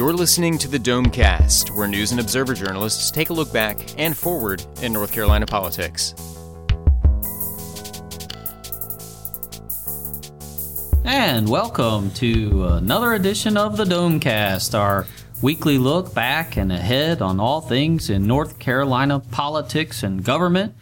You're listening to the Domecast, where news and observer journalists take a look back and forward in North Carolina politics. And welcome to another edition of the Domecast, our weekly look back and ahead on all things in North Carolina politics and government.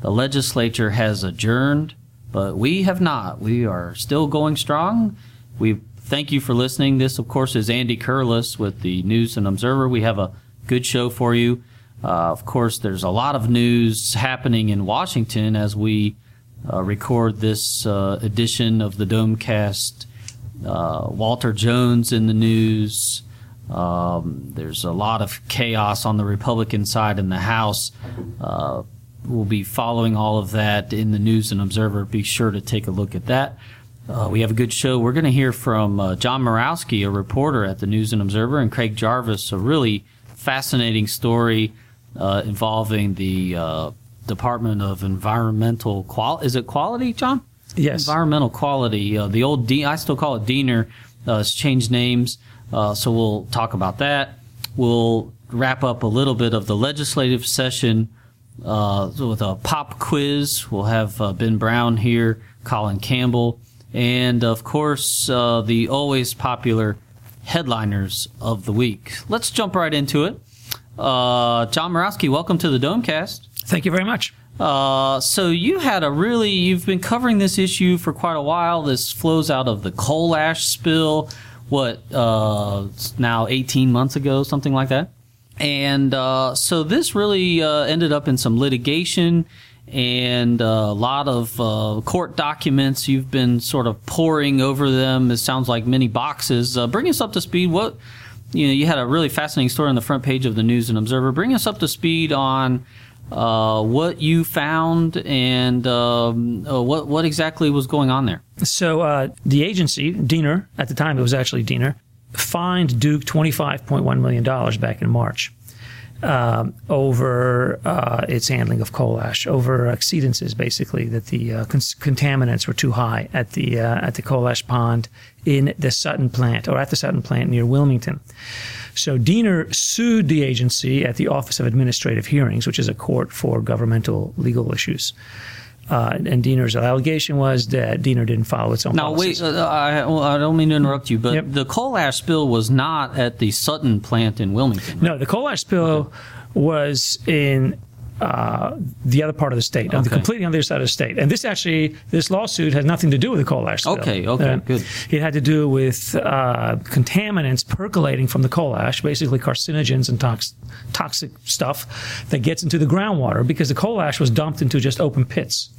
The legislature has adjourned, but we have not. We are still going strong. We thank you for listening. This, of course, is Andy Curliss with the News and Observer. We have a good show for you. Uh, of course, there's a lot of news happening in Washington as we uh, record this uh, edition of the Domecast. Uh, Walter Jones in the news. Um, there's a lot of chaos on the Republican side in the House. Uh, we'll be following all of that in the News and Observer. Be sure to take a look at that. Uh, we have a good show. We're going to hear from uh, John Murawski, a reporter at the News and Observer, and Craig Jarvis, a really fascinating story uh, involving the uh, Department of Environmental Quality. Is it quality, John? Yes. Environmental quality. Uh, the old, D, I still call it DENR. Uh, it's changed names. Uh, so we'll talk about that. We'll wrap up a little bit of the legislative session uh, with a pop quiz. We'll have uh, Ben Brown here, Colin Campbell, and of course uh, the always popular headliners of the week. Let's jump right into it. Uh, John Murawski, welcome to the Domecast. Thank you very much. Uh, so you had a really you've been covering this issue for quite a while. This flows out of the coal ash spill. What uh, now eighteen months ago, something like that. And uh, so this really uh, ended up in some litigation and uh, a lot of uh, court documents. You've been sort of poring over them. It sounds like many boxes. Uh, bring us up to speed. What you know, you had a really fascinating story on the front page of the News and Observer. Bring us up to speed on uh, what you found and um, uh, what what exactly was going on there. So uh, the agency, DENR, at the time it was actually DENR, fined Duke $25.1 million back in March um, over uh, its handling of coal ash, over exceedances, basically, that the uh, con- contaminants were too high at the, uh, at the coal ash pond in the Sutton plant, or at the Sutton plant near Wilmington. So DENR sued the agency at the Office of Administrative Hearings, which is a court for governmental legal issues. Uh, and DENR's allegation was that DENR didn't follow its own Now, policies. wait, uh, I, well, I don't mean to interrupt you, but Yep. the coal ash spill was not at the Sutton plant in Wilmington. right? No, the coal ash spill was in uh, the other part of the state, on the completely on the other side of the state. And this actually, this lawsuit has nothing to do with the coal ash spill. Okay, okay, Uh, good. It had to do with uh, contaminants percolating from the coal ash, basically carcinogens and tox- toxic stuff that gets into the groundwater because the coal ash was dumped into just open pits,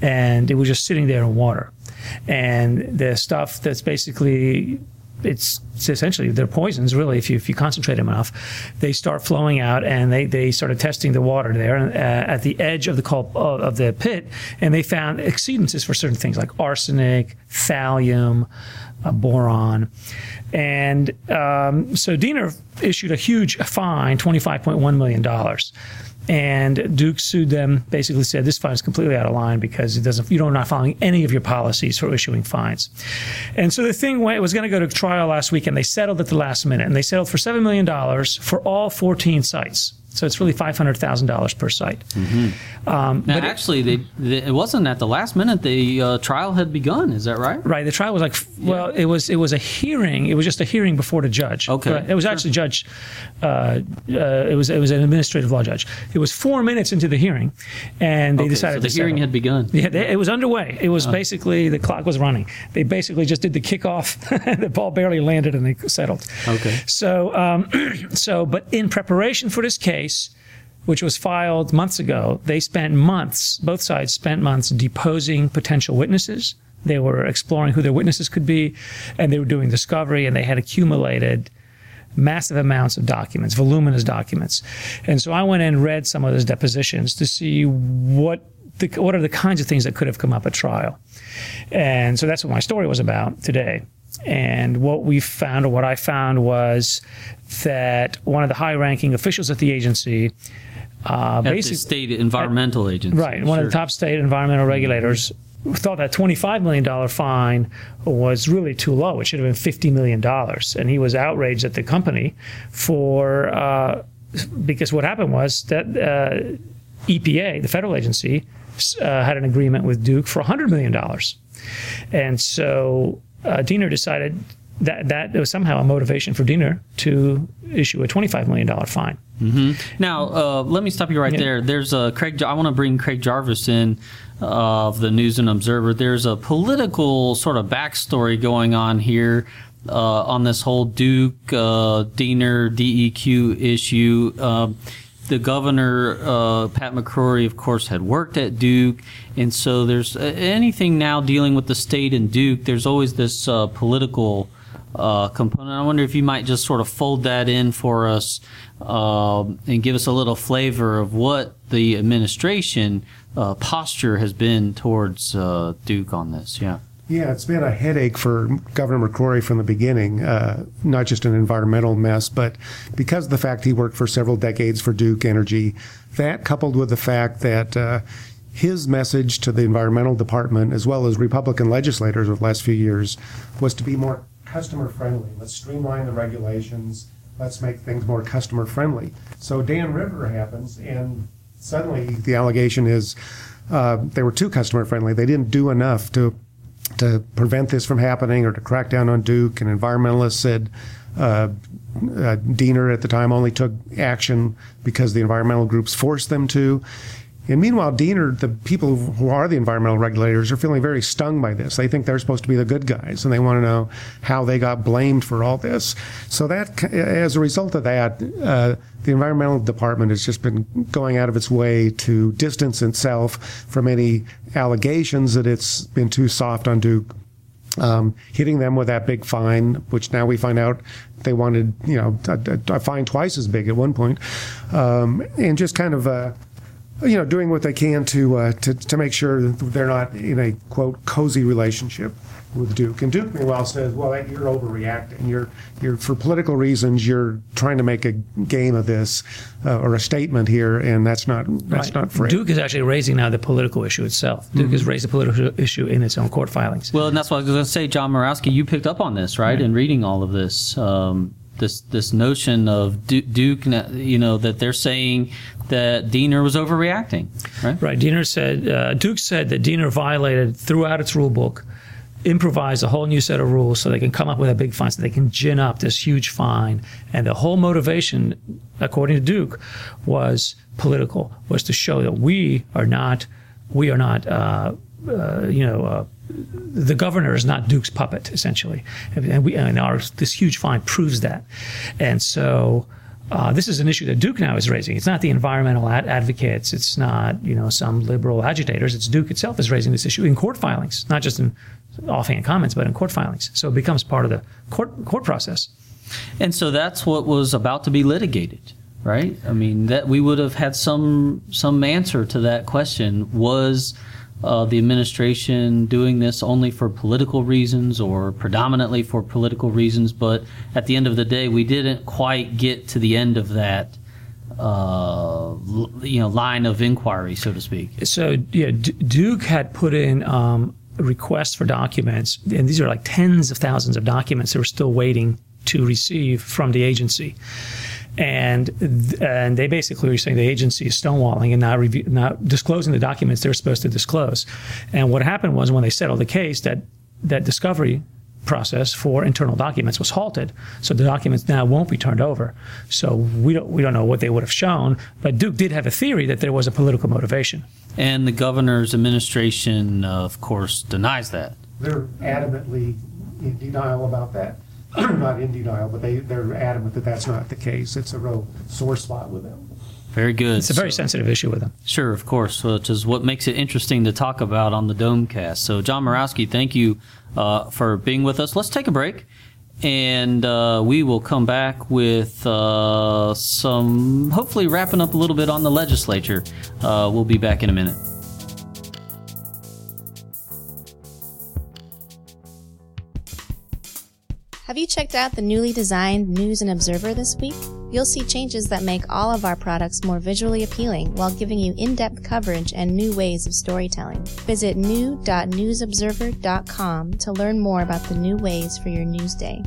and it was just sitting there in water. And the stuff that's basically it's, it's essentially they're poisons really if you if you concentrate them enough. They start flowing out and they they started testing the water there uh, at the edge of the uh, of the pit and they found exceedances for certain things like arsenic thallium uh, boron. And um, so DENR issued a huge fine $25.1 million and Duke sued them. Basically, said this fine is completely out of line because it doesn't. You don't not following any of your policies for issuing fines. And so the thing went, was going to go to trial last week, and they settled at the last minute, and they settled for seven million dollars for all 14 sites. So it's really five hundred thousand dollars per site. Um, Now, but it- actually, they, they, it wasn't at the last minute. The uh, trial had begun. Is that right? Right. The trial was like, well, it was it was a hearing. It was just a hearing before the judge. Okay. It was actually judge. Uh, uh, it was it was an administrative law judge. It was four minutes into the hearing, and they Okay, decided so the hearing settle. had begun. Yeah, they, it was underway. It was basically the clock was running. They basically just did the kickoff. the ball barely landed, and they settled. Okay. So, um, so, but in preparation for this case, which was filed months ago, they spent months. Both sides spent months deposing potential witnesses. They were exploring who their witnesses could be, and they were doing discovery, and they had accumulated massive amounts of documents, voluminous documents. And so I went and read some of those depositions to see what the, what are the kinds of things that could have come up at trial. And so that's what my story was about today. And what we found, or what I found, was that one of the high-ranking officials at the agency, uh, At the state environmental agency. right, one of the top state environmental regulators, thought that $25 million fine was really too low. It should have been $50 million. And he was outraged at the company for, uh, because what happened was that uh, EPA, the federal agency, uh, had an agreement with Duke for $100 million. And so uh, DENR decided that that was somehow a motivation for DENR to issue a $25 million fine. Mm-hmm. Now, uh, let me stop you right yeah. there. There's a Craig. I want to bring Craig Jarvis in uh, of the News and Observer. There's a political sort of backstory going on here uh, on this whole Duke uh, DENR DEQ issue. Um, the governor, uh, Pat McCrory, of course, had worked at Duke. And so there's uh, anything now dealing with the state and Duke, there's always this uh, political uh, component. I wonder if you might just sort of fold that in for us uh, and give us a little flavor of what the administration uh, posture has been towards uh, Duke on this. Yeah. Yeah, it's been a headache for Governor McCrory from the beginning, uh, not just an environmental mess, but because of the fact he worked for several decades for Duke Energy, that coupled with the fact that uh, his message to the environmental department, as well as Republican legislators over the last few years, was to be more customer friendly. Let's streamline the regulations. Let's make things more customer friendly. So Dan River happens, and suddenly the allegation is uh, they were too customer friendly. They didn't do enough to to prevent this from happening or to crack down on Duke. And environmentalists said uh, uh, DENR at the time only took action because the environmental groups forced them to. And meanwhile, DENR, the people who are the environmental regulators, are feeling very stung by this. They think they're supposed to be the good guys, and they want to know how they got blamed for all this. So that, as a result of that, uh, the environmental department has just been going out of its way to distance itself from any allegations that it's been too soft on Duke. Um, hitting them with that big fine, which now we find out they wanted, you know, a, a fine twice as big at one point, um, and just kind of. Uh, you know, doing what they can to uh, to to make sure they're not in a quote cozy relationship with Duke. And Duke, meanwhile, says, "Well, you're overreacting. You're you're for political reasons. You're trying to make a game of this uh, or a statement here, and that's not that's right. not fair." Duke is actually raising now the political issue itself. Duke mm-hmm. has raised the political issue in its own court filings. Well, and that's what I was going to say, John Murawski. You picked up on this, right? right. In reading all of this. Um, this this notion of Duke, you know, that they're saying that DENR was overreacting, right? Right. DENR said uh, Duke said that DENR violated throughout its rule book, improvised a whole new set of rules so they can come up with a big fine, so they can gin up this huge fine, and the whole motivation, according to Duke, was political, was to show that we are not we are not. Uh, uh, you know, uh, the governor is not Duke's puppet, essentially, and we and our this huge fine proves that, and so. Uh, this is an issue that Duke now is raising. It's not the environmental ad- advocates. It's not you know some liberal agitators. It's Duke itself is raising this issue in court filings, not just in offhand comments, but in court filings. So it becomes part of the court court process. And so that's what was about to be litigated, right? I mean, that we would have had some some answer to that question. Was uh, the administration doing this only for political reasons or predominantly for political reasons, but at the end of the day, we didn't quite get to the end of that. Uh, you know, line of inquiry, so to speak. So, yeah, D- Duke had put in um, requests for documents, and these are like tens of thousands of documents that were still waiting to receive from the agency and and they basically were saying the agency is stonewalling and not review, not disclosing the documents they're supposed to disclose. And what happened was when they settled the case, that that discovery process for internal documents was halted. So the documents now won't be turned over. So we don't we don't know what they would have shown. But Duke did have a theory that there was a political motivation. And the governor's administration, uh, of course, denies that. They're adamantly in denial about that. not in denial, but they, they're adamant that that's not the case. It's a real sore spot with them. Very good. It's a very so, sensitive issue with them. Sure, of course, which is what makes it interesting to talk about on the Domecast. So, John Murawski, thank you uh, for being with us. Let's take a break, and uh, we will come back with uh, some, hopefully, wrapping up a little bit on the legislature. Uh, we'll be back in a minute. Have you checked out the newly designed News and Observer this week? You'll see changes that make all of our products more visually appealing while giving you in depth coverage and new ways of storytelling. Visit new.newsobserver.com to learn more about the new ways for your news day.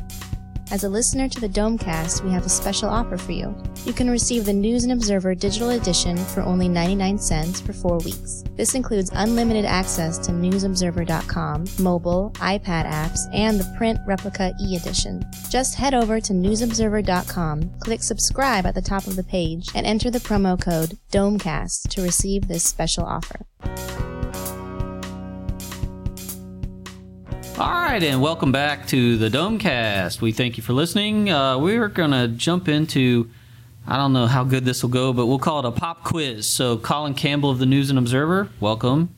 As a listener to the Domecast, we have a special offer for you. You can receive the News and Observer digital edition for only 99 cents for four weeks. This includes unlimited access to newsobserver.com, mobile, iPad apps, and the print replica e edition. Just head over to newsobserver.com, click subscribe at the top of the page, and enter the promo code DOMECAST to receive this special offer. All right, and welcome back to the Domecast. We thank you for listening. Uh, we're going to jump into, I don't know how good this will go, but we'll call it a pop quiz. So, Colin Campbell of the News and Observer, welcome.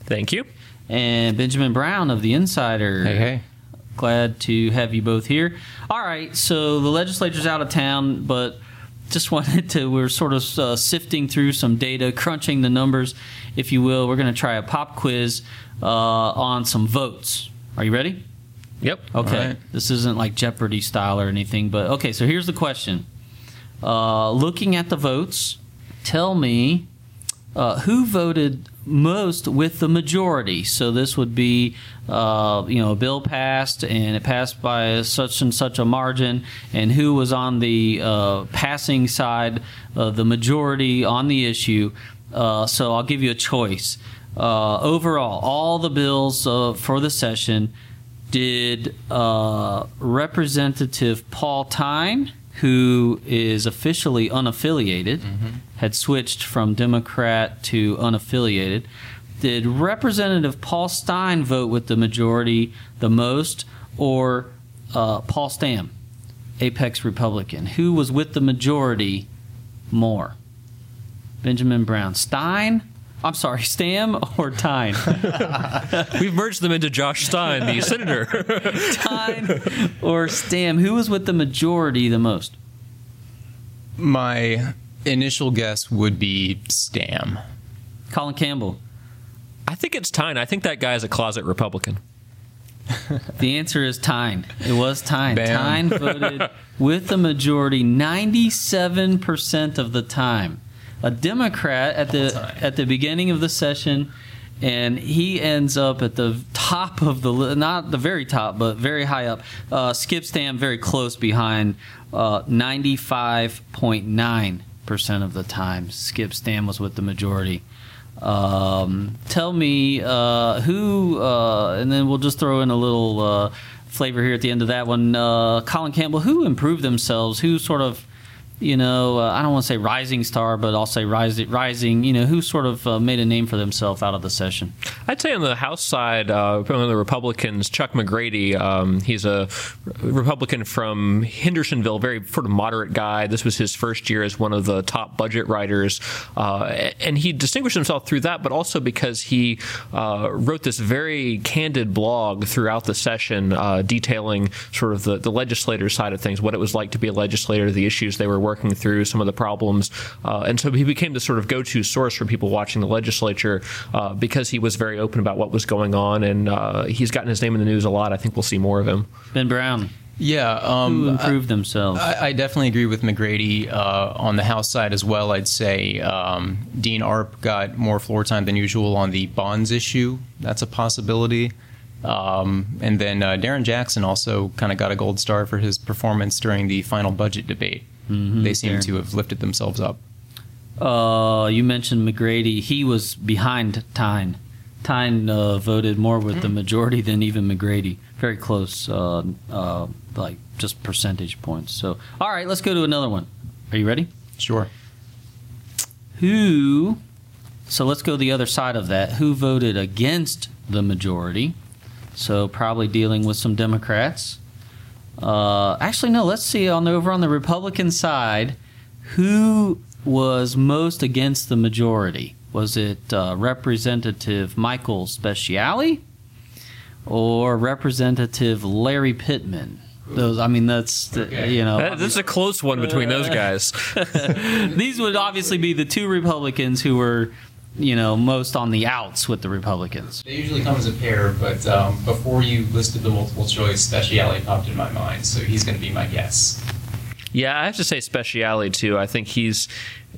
Thank you. And Benjamin Brown of the Insider. Hey, hey. Glad to have you both here. All right, so the legislature's out of town, but just wanted to, we're sort of uh, sifting through some data, crunching the numbers, if you will. We're going to try a pop quiz uh, on some votes. Are you ready? Yep. Okay. This isn't like Jeopardy style or anything, but okay, so here's the question. Uh, looking at the votes, tell me uh, who voted most with the majority. So this would be, uh, you know, a bill passed and it passed by such and such a margin, and who was on the uh, passing side, uh, the majority on the issue. Uh, so I'll give you a choice. Uh, overall, all the bills uh, for the session did uh, Representative Paul Tine, who is officially unaffiliated, had switched from Democrat to unaffiliated. Did Representative Paul Stein vote with the majority the most, or uh, Paul Stam, Apex Republican? Who was with the majority more? Benjamin Brown. Stein? I'm sorry, Stam or Tine? We've merged them into Josh Stein, the senator. Tine or Stam? Who was with the majority the most? My initial guess would be Stam. Colin Campbell. I think it's Tine. I think that guy is a closet Republican. The answer is Tine. It was Tine. Bam. Tine voted with the majority 97% of the time. A Democrat at the at the beginning of the session and he ends up at the top of the li- not the very top but very high up. Uh, Skip Stam very close behind uh, 95.9% of the time. Skip Stam was with the majority. Um, tell me uh, who, uh, and then we'll just throw in a little uh, flavor here at the end of that one. Uh, Colin Campbell, who improved themselves? Who sort of, you know, uh, I don't want to say rising star, but I'll say rising, rising. You know, who sort of uh, made a name for themselves out of the session? I'd say on the House side, uh, one of the Republicans, Chuck McGrady. Um, he's a Republican from Hendersonville, very sort of moderate guy. This was his first year as one of the top budget writers, uh, and he distinguished himself through that, but also because he uh, wrote this very candid blog throughout the session, uh, detailing sort of the, the legislator side of things, what it was like to be a legislator, the issues they were working through, some of the problems, uh, and so he became the sort of go-to source for people watching the legislature uh, because he was very open about what was going on, and uh, he's gotten his name in the news a lot. I think we'll see more of him. Ben Brown, Yeah, um, who improved themselves? I, I definitely agree with McGrady uh, on the House side as well. I'd say um, Dean Arp got more floor time than usual on the bonds issue. That's a possibility. Um, and then uh, Darren Jackson also kind of got a gold star for his performance during the final budget debate. They seem to have lifted themselves up. Uh, you mentioned McGrady. He was behind Tine. Tine uh, voted more with the majority than even McGrady. Very close, uh, uh, like just percentage points. So, all right, let's go to another one. Are you ready? Sure. Who? So let's go the other side of that. Who voted against the majority? So probably dealing with some Democrats. Uh, actually, no. Let's see on the over on the Republican side, who was most against the majority? Was it uh, Representative Michael Speciale or Representative Larry Pittman? Those, I mean, that's the, you know, That, this is a close one between those guys. these would obviously be the two Republicans who were, you know, most on the outs with the Republicans. They usually come as a pair, but um, before you listed the multiple choice, Speciale popped in my mind, so he's going to be my guess. Yeah, I have to say Speciale too. I think he's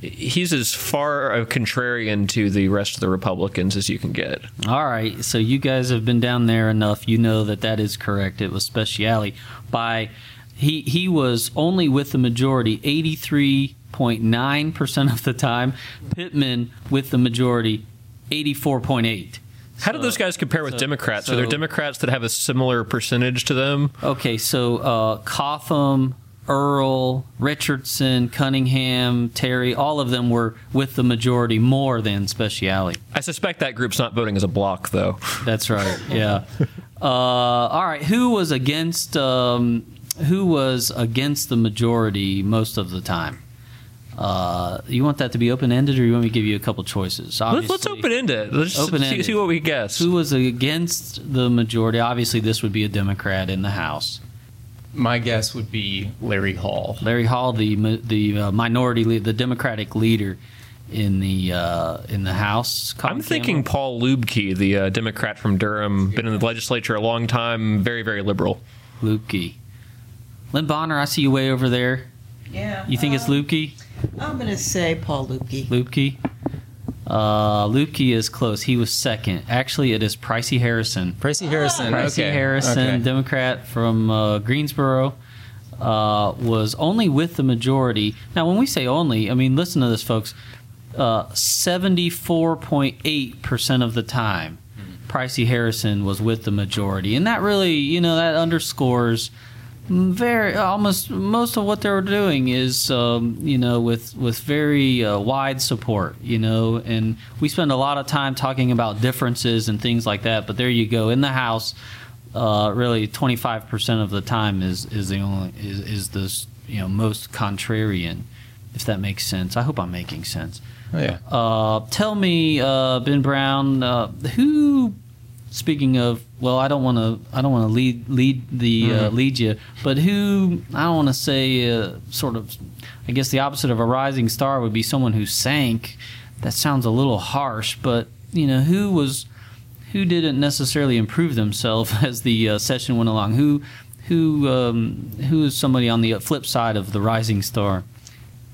he's as far a contrarian to the rest of the Republicans as you can get. All right, so you guys have been down there enough. You know that that is correct. It was Speciale by he he was only with the majority eighty three point nine percent of the time. Pittman with the majority eighty four point eight. How do those guys compare with so- Democrats? so- Are there Democrats that have a similar percentage to them? Okay, so uh, Cotham, Earle, Richardson, Cunningham, Terry, all of them were with the majority more than Speciale. I suspect that group's not voting as a block, though. That's right. Yeah. Uh, all right. Who was against? Um, who was against the majority most of the time? Uh, you want that to be open ended, or you want me to give you a couple choices? Let's, let's open end it. Let's see, Open-ended. see what we guess. Who was against the majority? Obviously, this would be a Democrat in the House. My guess would be Larry Hall. Larry Hall, the the uh, minority, lead, the Democratic leader in the uh, in the House. I'm thinking Campbell? Paul Luebke, the uh, Democrat from Durham, been in the legislature a long time, very, very liberal. Luebke. Lynn Bonner, I see you way over there. Yeah. You think it's um, Luebke? I'm going to say Paul Luebke. Luebke. Uh, Luebke is close. He was second. Actually, it is Pricey Harrison. Pricey Harrison. Pricey okay. Harrison, Okay. Democrat from uh, Greensboro, uh, was only with the majority. Now, when we say only, I mean listen to this, folks. Uh, Seventy-four point eight percent of the time, Pricey Harrison was with the majority, and that really, you know, that underscores very almost most of what they were doing is um, you know with with very uh, wide support you know and we spend a lot of time talking about differences and things like that but there you go in the house uh, really 25% of the time is is the only is, is this you know most contrarian if that makes sense i hope i'm making sense Oh, yeah. uh, tell me, uh, Ben Brown, uh, who? Speaking of, well, I don't want to, I don't want to lead lead the uh, lead you, but who? I don't want to say uh, sort of. I guess the opposite of a rising star would be someone who sank. That sounds a little harsh, but you know who was who didn't necessarily improve themselves as the uh, session went along. Who who um, who is somebody on the flip side of the rising star?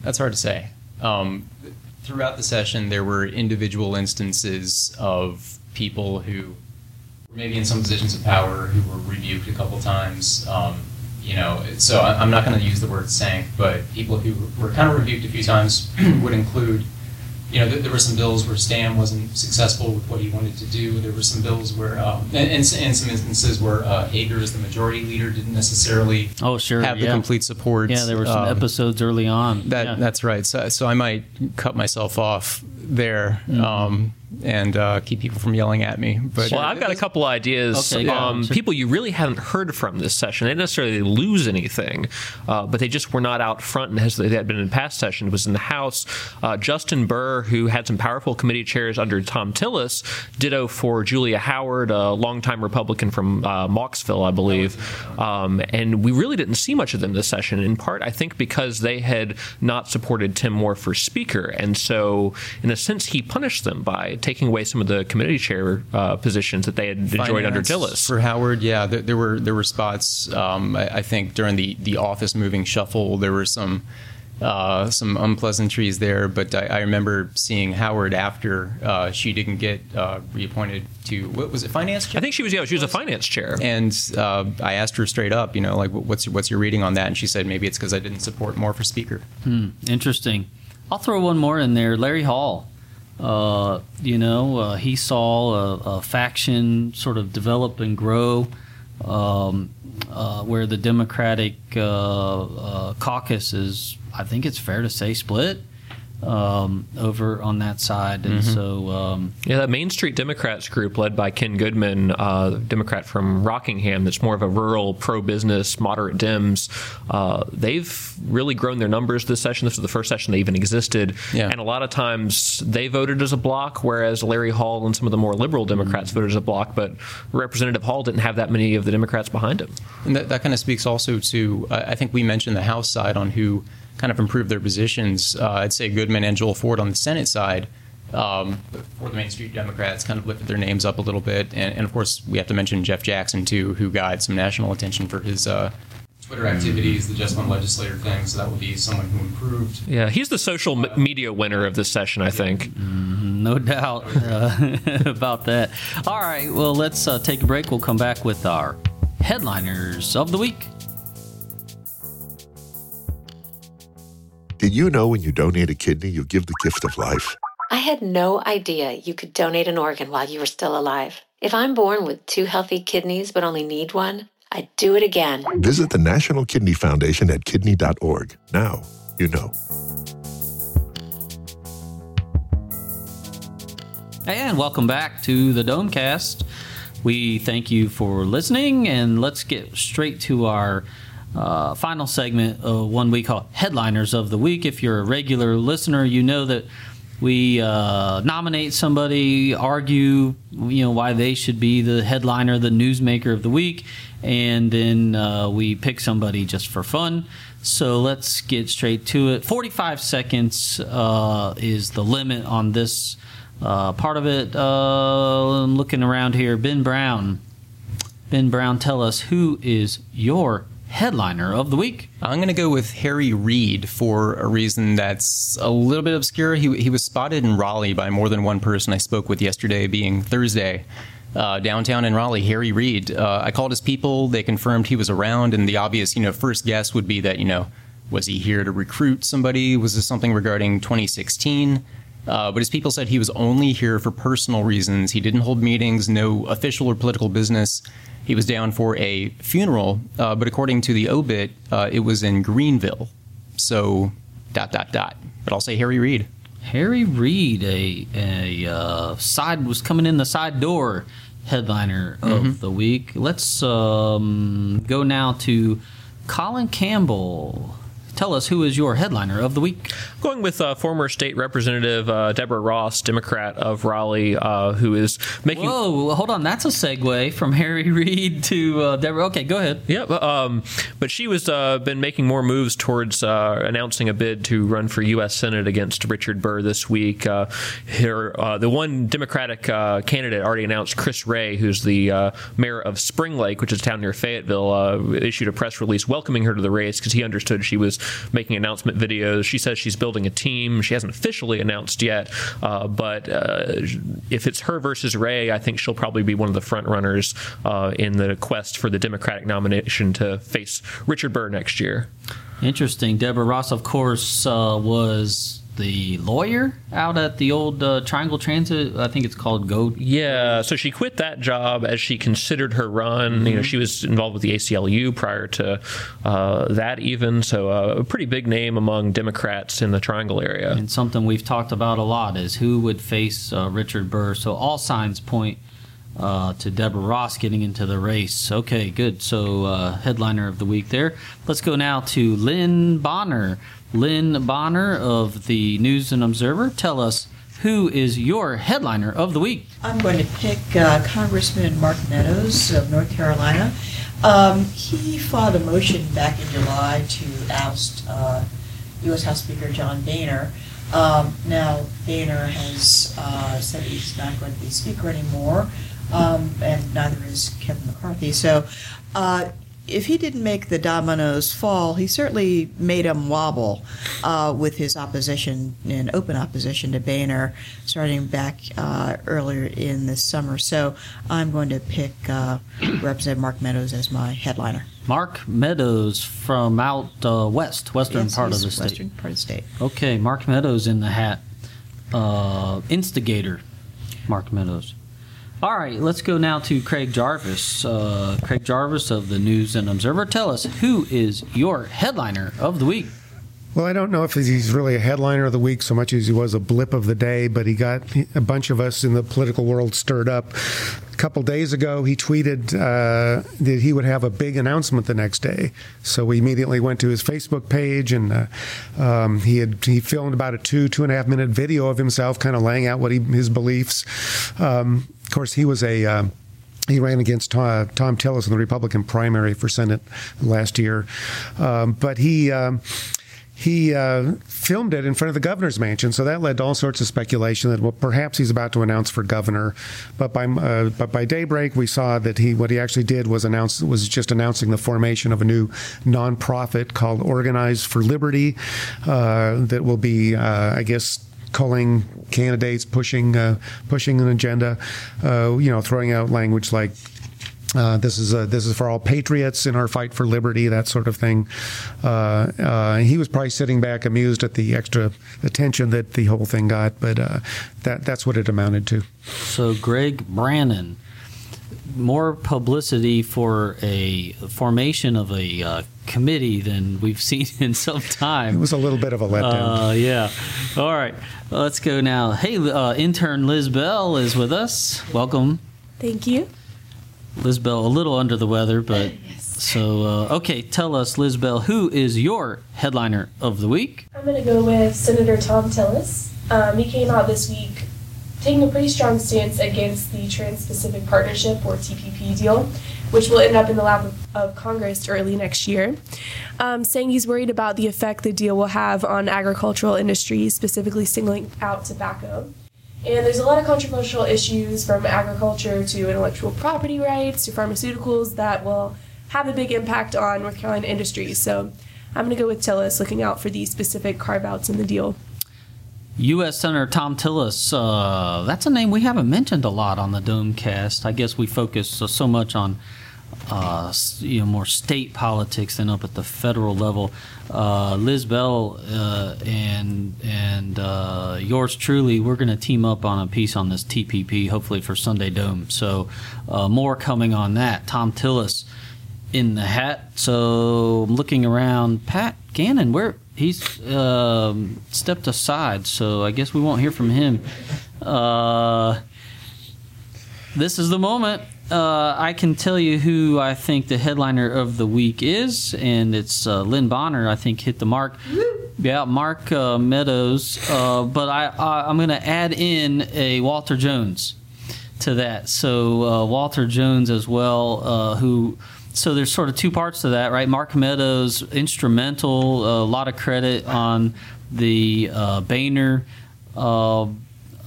That's hard to say. Um, throughout the session, there were individual instances of people who maybe in some positions of power who were rebuked a couple times. Um, you know, so I- I'm not going to use the word sank, but people who were kind of rebuked a few times would include. You know, th- there were some bills where Stam wasn't successful with what he wanted to do. There were some bills where, um, and, and, and some instances where uh, Agers, the majority leader, didn't necessarily Oh, sure, have the complete support. Yeah, there were some um, episodes early on. that yeah. that's right. So, so I might cut myself off there Mm-hmm. And uh, keep people from yelling at me. But Well, I've got a couple ideas. Okay, yeah. um, Sure. People you really haven't heard from this session. They didn't necessarily lose anything, uh, but they just were not out front and as they had been in past sessions. Was in the House. Uh, Justin Burr, who had some powerful committee chairs under Thom Tillis, ditto for Julia Howard, a longtime Republican from uh, Mocksville, I believe. Um, and we really didn't see much of them this session. In part, I think because they had not supported Tim Moore for Speaker, and so in a sense, he punished them by taking away some of the committee chair uh, positions that they had enjoyed under Finance Tillis. For Howard, yeah, there, there were there were spots. Um, I, I think during the the office moving shuffle, there were some. Uh, some unpleasantries there, but I, I remember seeing Howard after uh, she didn't get uh, reappointed to what was it, finance? Chair? I think she was yeah she was a finance chair. And uh, I asked her straight up, you know, like, what's your, what's your reading on that? And she said maybe it's because I didn't support more for speaker. Hmm, Interesting. I'll throw one more in there. Larry Hall. Uh, you know, uh, he saw a, a faction sort of develop and grow, um, uh, where the Democratic uh, uh, caucus is, I think it's fair to say, split um, over on that side. And so, um, Yeah, that Main Street Democrats group led by Ken Goodman, uh, Democrat from Rockingham, that's more of a rural, pro-business, moderate Dems. Uh, they've really grown their numbers this session. This is the first session they even existed, Yeah. and a lot of times they voted as a block, whereas Larry Hall and some of the more liberal Democrats voted as a block. But Representative Hall didn't have that many of the Democrats behind him. And that, that kind of speaks also to, uh, I think we mentioned the House side on who kind of improved their positions. Uh, I'd say Goodman and Joel Ford on the Senate side. Um, for the Main Street Democrats, kind of lifted their names up a little bit, and, and of course we have to mention Jeff Jackson too, who got some national attention for his uh, Twitter activities, the Just One Legislator thing. So that would be someone who improved. Yeah, he's the social m- media winner of this session, I think. No doubt uh, about that. All right, well, let's uh, take a break. We'll come back with our headliners of the week. Did you know when you donate a kidney, you give the gift of life? I had no idea you could donate an organ while you were still alive. If I'm born with two healthy kidneys but only need one, I'd do it again. Visit the National Kidney Foundation at kidney.org. Now you know. And welcome back to the Domecast. We thank you for listening, and let's get straight to our uh, final segment of one we call Headliners of the Week. If you're a regular listener, you know that we uh, nominate somebody, argue, you know, why they should be the headliner, the newsmaker of the week, and then uh, we pick somebody just for fun. So let's get straight to it. 45 seconds uh, is the limit on this uh, part of it. Uh, I'm looking around here. Ben Brown. Ben Brown, tell us who is your headliner of the week? I'm going to go with Harry Reid for a reason that's a little bit obscure. He, he was spotted in Raleigh by more than one person I spoke with yesterday, being Thursday. Uh, downtown in Raleigh, Harry Reid. Uh, I called his people. They confirmed he was around, and the obvious, you know, first guess would be that, you know, was he here to recruit somebody? Was this something regarding 2016? Uh, but his people said he was only here for personal reasons. He didn't hold meetings, no official or political business. He was down for a funeral, uh, but according to the obit, uh, it was in Greenville. So, dot, dot, dot. But I'll say Harry Reid. Harry Reid, a, a uh, side was coming in the side door headliner of the week. Let's um, go now to Colin Campbell. Tell us who is your headliner of the week. Going with uh, former state representative uh, Deborah Ross, Democrat of Raleigh, uh, who is making. Whoa, hold on. That's a segue from Harry Reid to uh, Deborah. Okay, go ahead. Yeah, but, um, but she was uh, been making more moves towards uh, announcing a bid to run for U.S. Senate against Richard Burr this week. Uh, her, uh, the one Democratic uh, candidate already announced, Chris Rey, who's the uh, mayor of Spring Lake, which is a town near Fayetteville, uh, issued a press release welcoming her to the race because he understood she was making announcement videos. She says she's building a team. She hasn't officially announced yet, uh, but uh, if it's her versus Rey, I think she'll probably be one of the front runners uh, in the quest for the Democratic nomination to face Richard Burr next year. Interesting. Deborah Ross, of course, uh, was the lawyer out at the old uh, Triangle Transit. I think it's called Go. Yeah, so she quit that job as she considered her run. You know, she was involved with the ACLU prior to uh, that, even. So uh, a pretty big name among Democrats in the Triangle area. And something we've talked about a lot is who would face uh, Richard Burr. So all signs point uh, to Deborah Ross getting into the race. Okay, good. So uh, headliner of the week there. Let's go now to Lynn Bonner. Lynn Bonner of the News and Observer. Tell us who is your headliner of the week. I'm going to pick uh, Congressman Mark Meadows of North Carolina. Um, he filed a motion back in July to oust uh, U.S. House Speaker John Boehner. Um, now, Boehner has uh, said he's not going to be Speaker anymore, um, and neither is Kevin McCarthy. So, uh, if he didn't make the dominoes fall, he certainly made them wobble uh, with his opposition and open opposition to Boehner starting back uh, earlier in the summer. So I'm going to pick uh, Representative Mark Meadows as my headliner. Mark Meadows from out uh, west, western Yes, part of the state. Western part of the state. Okay, Mark Meadows in the hat. Uh, instigator, Mark Meadows. All right, let's go now to Craig Jarvis. Uh, Craig Jarvis of the News and Observer. Tell us who is your headliner of the week. Well, I don't know if he's really a headliner of the week so much as he was a blip of the day, but he got a bunch of us in the political world stirred up. A couple days ago, he tweeted uh, that he would have a big announcement the next day. So we immediately went to his Facebook page, and uh, um, he had he filmed about a two two and a half minute video of himself, kind of laying out what he, his beliefs. Um, of course, he was a uh, he ran against Thom, Thom Tillis in the Republican primary for Senate last year, um, but he. Um, he uh, filmed it in front of the governor's mansion. So that led to all sorts of speculation that well, perhaps he's about to announce for governor. But by uh, but by daybreak, we saw that he what he actually did was announce was just announcing the formation of a new nonprofit called Organize for Liberty uh, that will be, uh, I guess culling candidates, pushing uh, pushing an agenda, uh, you know, throwing out language like uh, this is a, this is for all patriots in our fight for liberty, that sort of thing. Uh, uh, he was probably sitting back, amused at the extra attention that the whole thing got, but uh, that that's what it amounted to. So, Greg Brannon, more publicity for a formation of a uh, committee than we've seen in some time. It was a little bit of a letdown. Uh, yeah. All right. Let's go now. Hey, uh, intern Liz Bell is with us. Welcome. Thank you. Liz Bell, a little under the weather, but so uh, okay. Tell us, Liz Bell, who is your headliner of the week? I'm going to go with Senator Thom Tillis. Um, he came out this week taking a pretty strong stance against the Trans-Pacific Partnership or TPP deal, which will end up in the lap of, of Congress early next year, um, saying he's worried about the effect the deal will have on agricultural industries, specifically singling out tobacco. And there's a lot of controversial issues from agriculture to intellectual property rights to pharmaceuticals that will have a big impact on North Carolina industries. So I'm going to go with Tillis, looking out for these specific carve outs in the deal. U.S. Senator Thom Tillis, uh, that's a name we haven't mentioned a lot on the Domecast. I guess we focus so, so much on uh, you know more state politics than up at the federal level. Uh, Liz Bell uh, and and uh, yours truly, we're going to team up on a piece on this TPP, hopefully for Sunday Dome. So uh, more coming on that. Thom Tillis in the hat. So looking around. Pat Gannon, where he's um, stepped aside, so I guess we won't hear from him. Uh, this is the moment uh, I can tell you who I think the headliner of the week is, and it's uh, Lynn Bonner. I think hit the mark. Yeah, Mark uh, Meadows. Uh, but I, I am going to add in a Walter Jones to that. So Walter Jones as well, who. So there's sort of two parts to that, right? Mark Meadows, instrumental, a lot of credit on the Boehner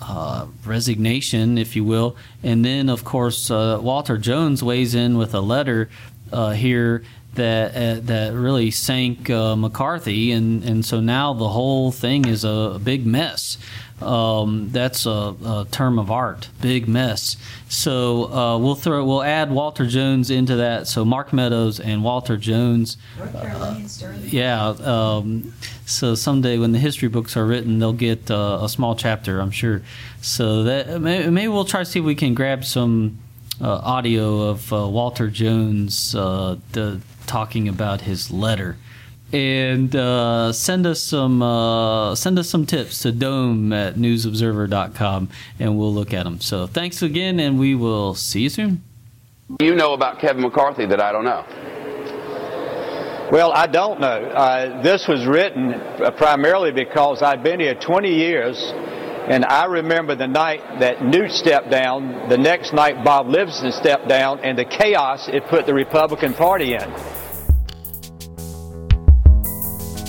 uh, resignation, if you will. And then, of course, uh, Walter Jones weighs in with a letter uh, here that uh, that really sank uh, McCarthy, and, and so now the whole thing is a big mess. Um, that's a, a, term of art, big mess. So uh, we'll throw we'll add Walter Jones into that. So Mark Meadows and Walter Jones. Uh, yeah. Um, so someday when the history books are written, they'll get uh, a small chapter, I'm sure. So that maybe, maybe, we'll try to see if we can grab some uh, audio of uh, Walter Jones uh, the, talking about his letter and uh, send us some uh, send us some tips to dome at newsobserver.com and we'll look at them so thanks again and we will see you soon. You know about kevin mccarthy that i don't know. Well i don't know. Uh, this was written primarily because i've been here 20 years and I remember the night that Newt stepped down, the next night Bob Livingston stepped down, and the chaos it put the Republican Party in.